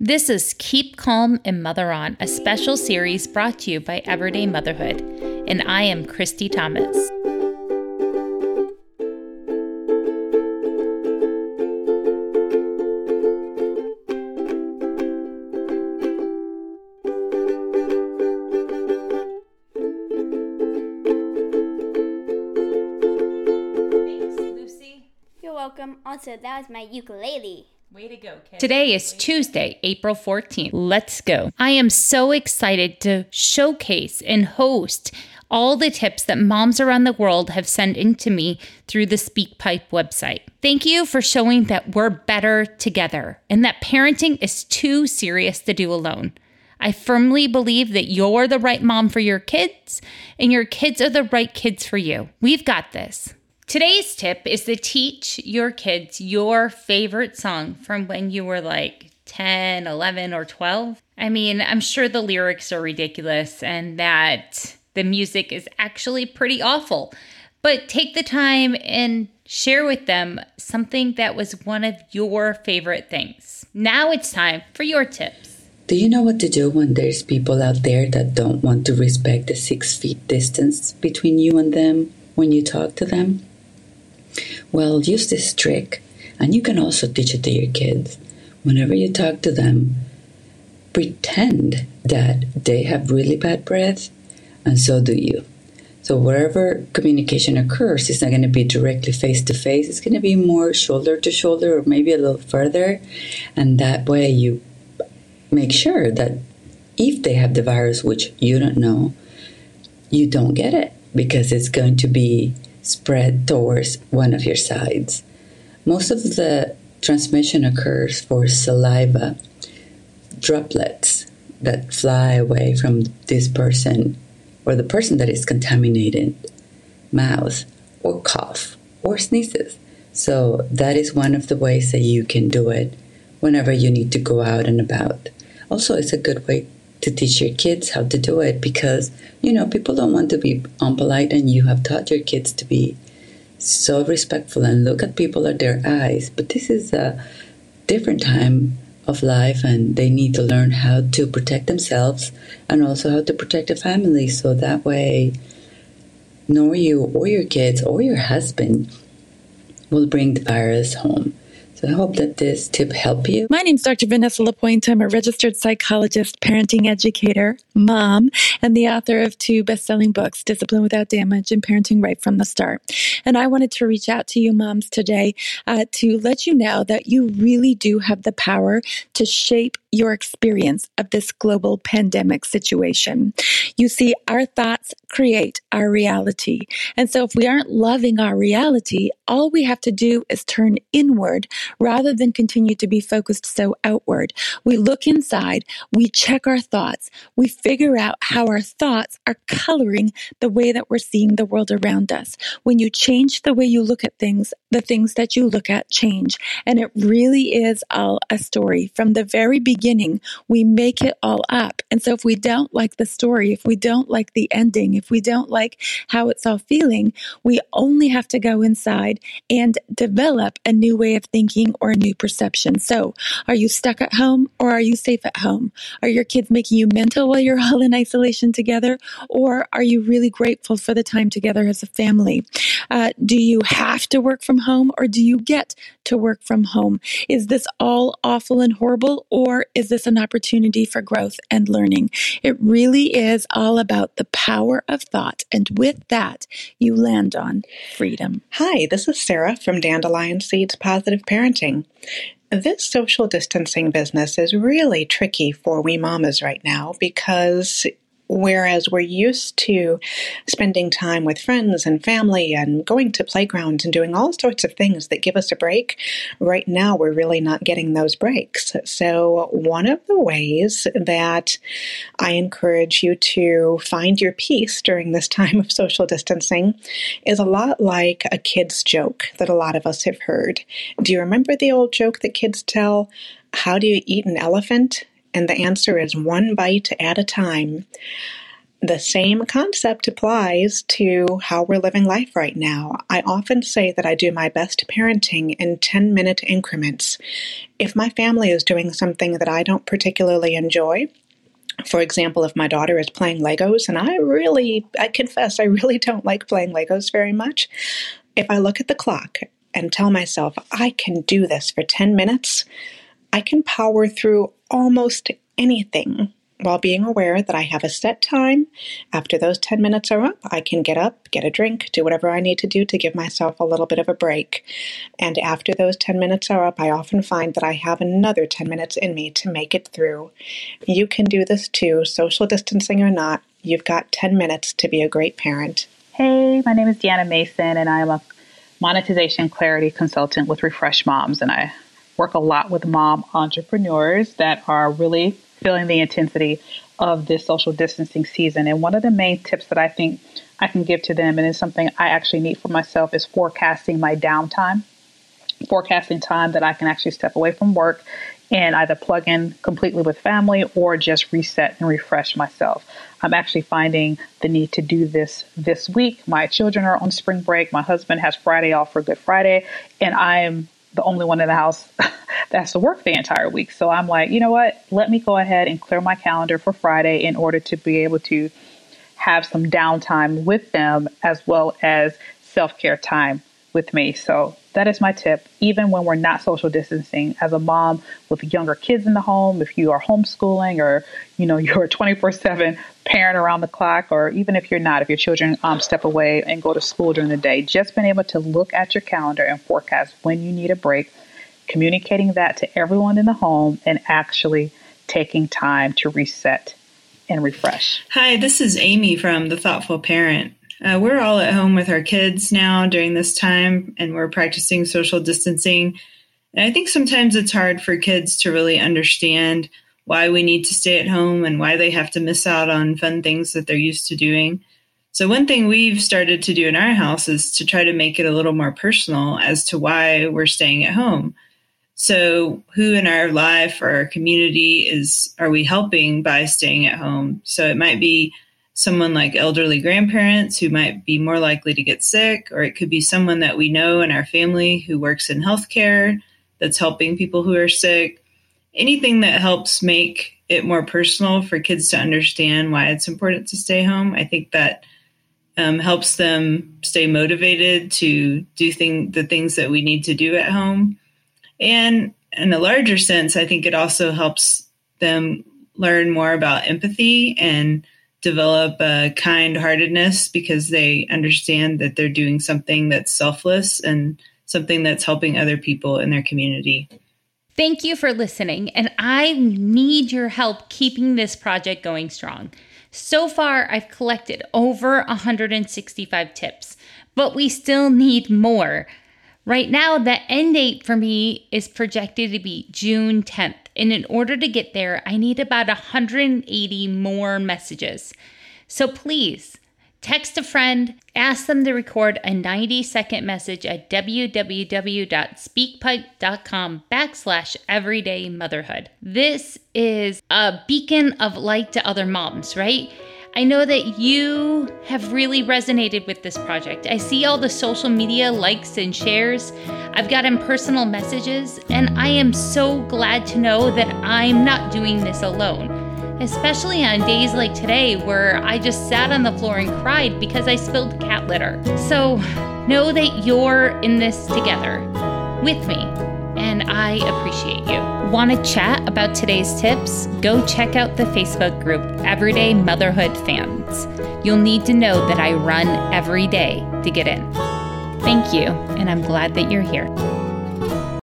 This is Keep Calm and Mother On, a special series brought to you by Everyday Motherhood, and I am Christy Thomas. Thanks, Lucy. You're welcome. Also, that was my ukulele. Way to go, kid. Today is Tuesday, April 14th. Let's go. I am so excited to showcase and host all the tips that moms around the world have sent in to me through the SpeakPipe website. Thank you for showing that we're better together and that parenting is too serious to do alone. I firmly believe that you're the right mom for your kids and your kids are the right kids for you. We've got this. Today's tip is to teach your kids your favorite song from when you were like 10, 11, or 12. I mean, I'm sure the lyrics are ridiculous and that the music is actually pretty awful, but take the time and share with them something that was one of your favorite things. Now it's time for your tips. Do you know what to do when there's people out there that don't want to respect the six feet distance between you and them when you talk to them? Well, use this trick, and you can also teach it to your kids. Whenever you talk to them, pretend that they have really bad breath, and so do you. So, wherever communication occurs, it's not going to be directly face to face, it's going to be more shoulder to shoulder or maybe a little further. And that way, you make sure that if they have the virus, which you don't know, you don't get it because it's going to be spread towards one of your sides. Most of the transmission occurs for saliva droplets that fly away from this person or the person that is contaminated mouth or cough or sneezes. So that is one of the ways that you can do it whenever you need to go out and about. Also, it's a good way to teach your kids how to do it because you know people don't want to be unpolite and you have taught your kids to be so respectful and look at people at their eyes. But this is a different time of life and they need to learn how to protect themselves and also how to protect the family. So that way nor you or your kids or your husband will bring the virus home so I hope that this tip help you. My name is Dr. Vanessa Lapointe. I'm a registered psychologist, parenting educator, mom, and the author of two best-selling books, Discipline Without Damage and Parenting Right from the Start. And I wanted to reach out to you moms today uh, to let you know that you really do have the power to shape your experience of this global pandemic situation. You see, our thoughts create our reality. And so if we aren't loving our reality, all we have to do is turn inward rather than continue to be focused so outward. We look inside, we check our thoughts, we figure out how our thoughts are coloring the way that we're seeing the world around us. When you change the way you look at things, the things that you look at change. And it really is all a story. From the very beginning, we make it all up. And so if we don't like the story, if we don't like the ending, if we don't like how it's all feeling, we only have to go inside and develop a new way of thinking or a new perception. So are you stuck at home or are you safe at home? Are your kids making you mental while you're all in isolation together? Or are you really grateful for the time together as a family? Uh, do you have to work from home or do you get to work from home? Is this all awful and horrible or is this an opportunity for growth and learning? It really is all about the power of thought. And with that, you land on freedom. Hi, this is Sarah from Dandelion Seeds Positive Parenting. This social distancing business is really tricky for we mamas right now because Whereas we're used to spending time with friends and family and going to playgrounds and doing all sorts of things that give us a break, right now we're really not getting those breaks. So, one of the ways that I encourage you to find your peace during this time of social distancing is a lot like a kid's joke that a lot of us have heard. Do you remember the old joke that kids tell? How do you eat an elephant? And the answer is one bite at a time. The same concept applies to how we're living life right now. I often say that I do my best parenting in 10 minute increments. If my family is doing something that I don't particularly enjoy, for example, if my daughter is playing Legos, and I really, I confess, I really don't like playing Legos very much, if I look at the clock and tell myself, I can do this for 10 minutes, I can power through almost anything while being aware that I have a set time. After those 10 minutes are up, I can get up, get a drink, do whatever I need to do to give myself a little bit of a break. And after those 10 minutes are up, I often find that I have another 10 minutes in me to make it through. You can do this too, social distancing or not. You've got 10 minutes to be a great parent. Hey, my name is Deanna Mason, and I am a monetization clarity consultant with Refresh Moms, and I work a lot with mom entrepreneurs that are really feeling the intensity of this social distancing season. And one of the main tips that I think I can give to them, and it's something I actually need for myself, is forecasting my downtime, forecasting time that I can actually step away from work and either plug in completely with family or just reset and refresh myself. I'm actually finding the need to do this this week. My children are on spring break. My husband has Friday off for Good Friday, and I am the only one in the house that has to work the entire week. So I'm like, you know what? Let me go ahead and clear my calendar for Friday in order to be able to have some downtime with them as well as self care time with me. So that is my tip. Even when we're not social distancing, as a mom with younger kids in the home, if you are homeschooling or you know you're a 24/7 parent around the clock, or even if you're not, if your children um, step away and go to school during the day, just being able to look at your calendar and forecast when you need a break, communicating that to everyone in the home, and actually taking time to reset and refresh. Hi, this is Amy from The Thoughtful Parent. Uh, we're all at home with our kids now during this time, and we're practicing social distancing. And I think sometimes it's hard for kids to really understand why we need to stay at home and why they have to miss out on fun things that they're used to doing. So, one thing we've started to do in our house is to try to make it a little more personal as to why we're staying at home. So, who in our life or our community is are we helping by staying at home? So, it might be someone like elderly grandparents who might be more likely to get sick, or it could be someone that we know in our family who works in healthcare that's helping people who are sick. Anything that helps make it more personal for kids to understand why it's important to stay home, I think that um, helps them stay motivated to do thing, the things that we need to do at home. And in a larger sense, I think it also helps them learn more about empathy and develop a kind heartedness because they understand that they're doing something that's selfless and something that's helping other people in their community. Thank you for listening, and I need your help keeping this project going strong. So far, I've collected over 165 tips, but we still need more. Right now, the end date for me is projected to be June 10th. And in order to get there, I need about 180 more messages. So please text a friend, ask them to record a 90 second message at www.speakpipe.com backslash everyday motherhood. This is a beacon of light to other moms, right? I know that you have really resonated with this project. I see all the social media likes and shares. I've gotten personal messages, and I am so glad to know that I'm not doing this alone, especially on days like today where I just sat on the floor and cried because I spilled cat litter. So know that you're in this together with me, and I appreciate you. Want to chat about today's tips? Go check out the Facebook group Everyday Motherhood Fans. You'll need to know that I run every day to get in. Thank you, and I'm glad that you're here.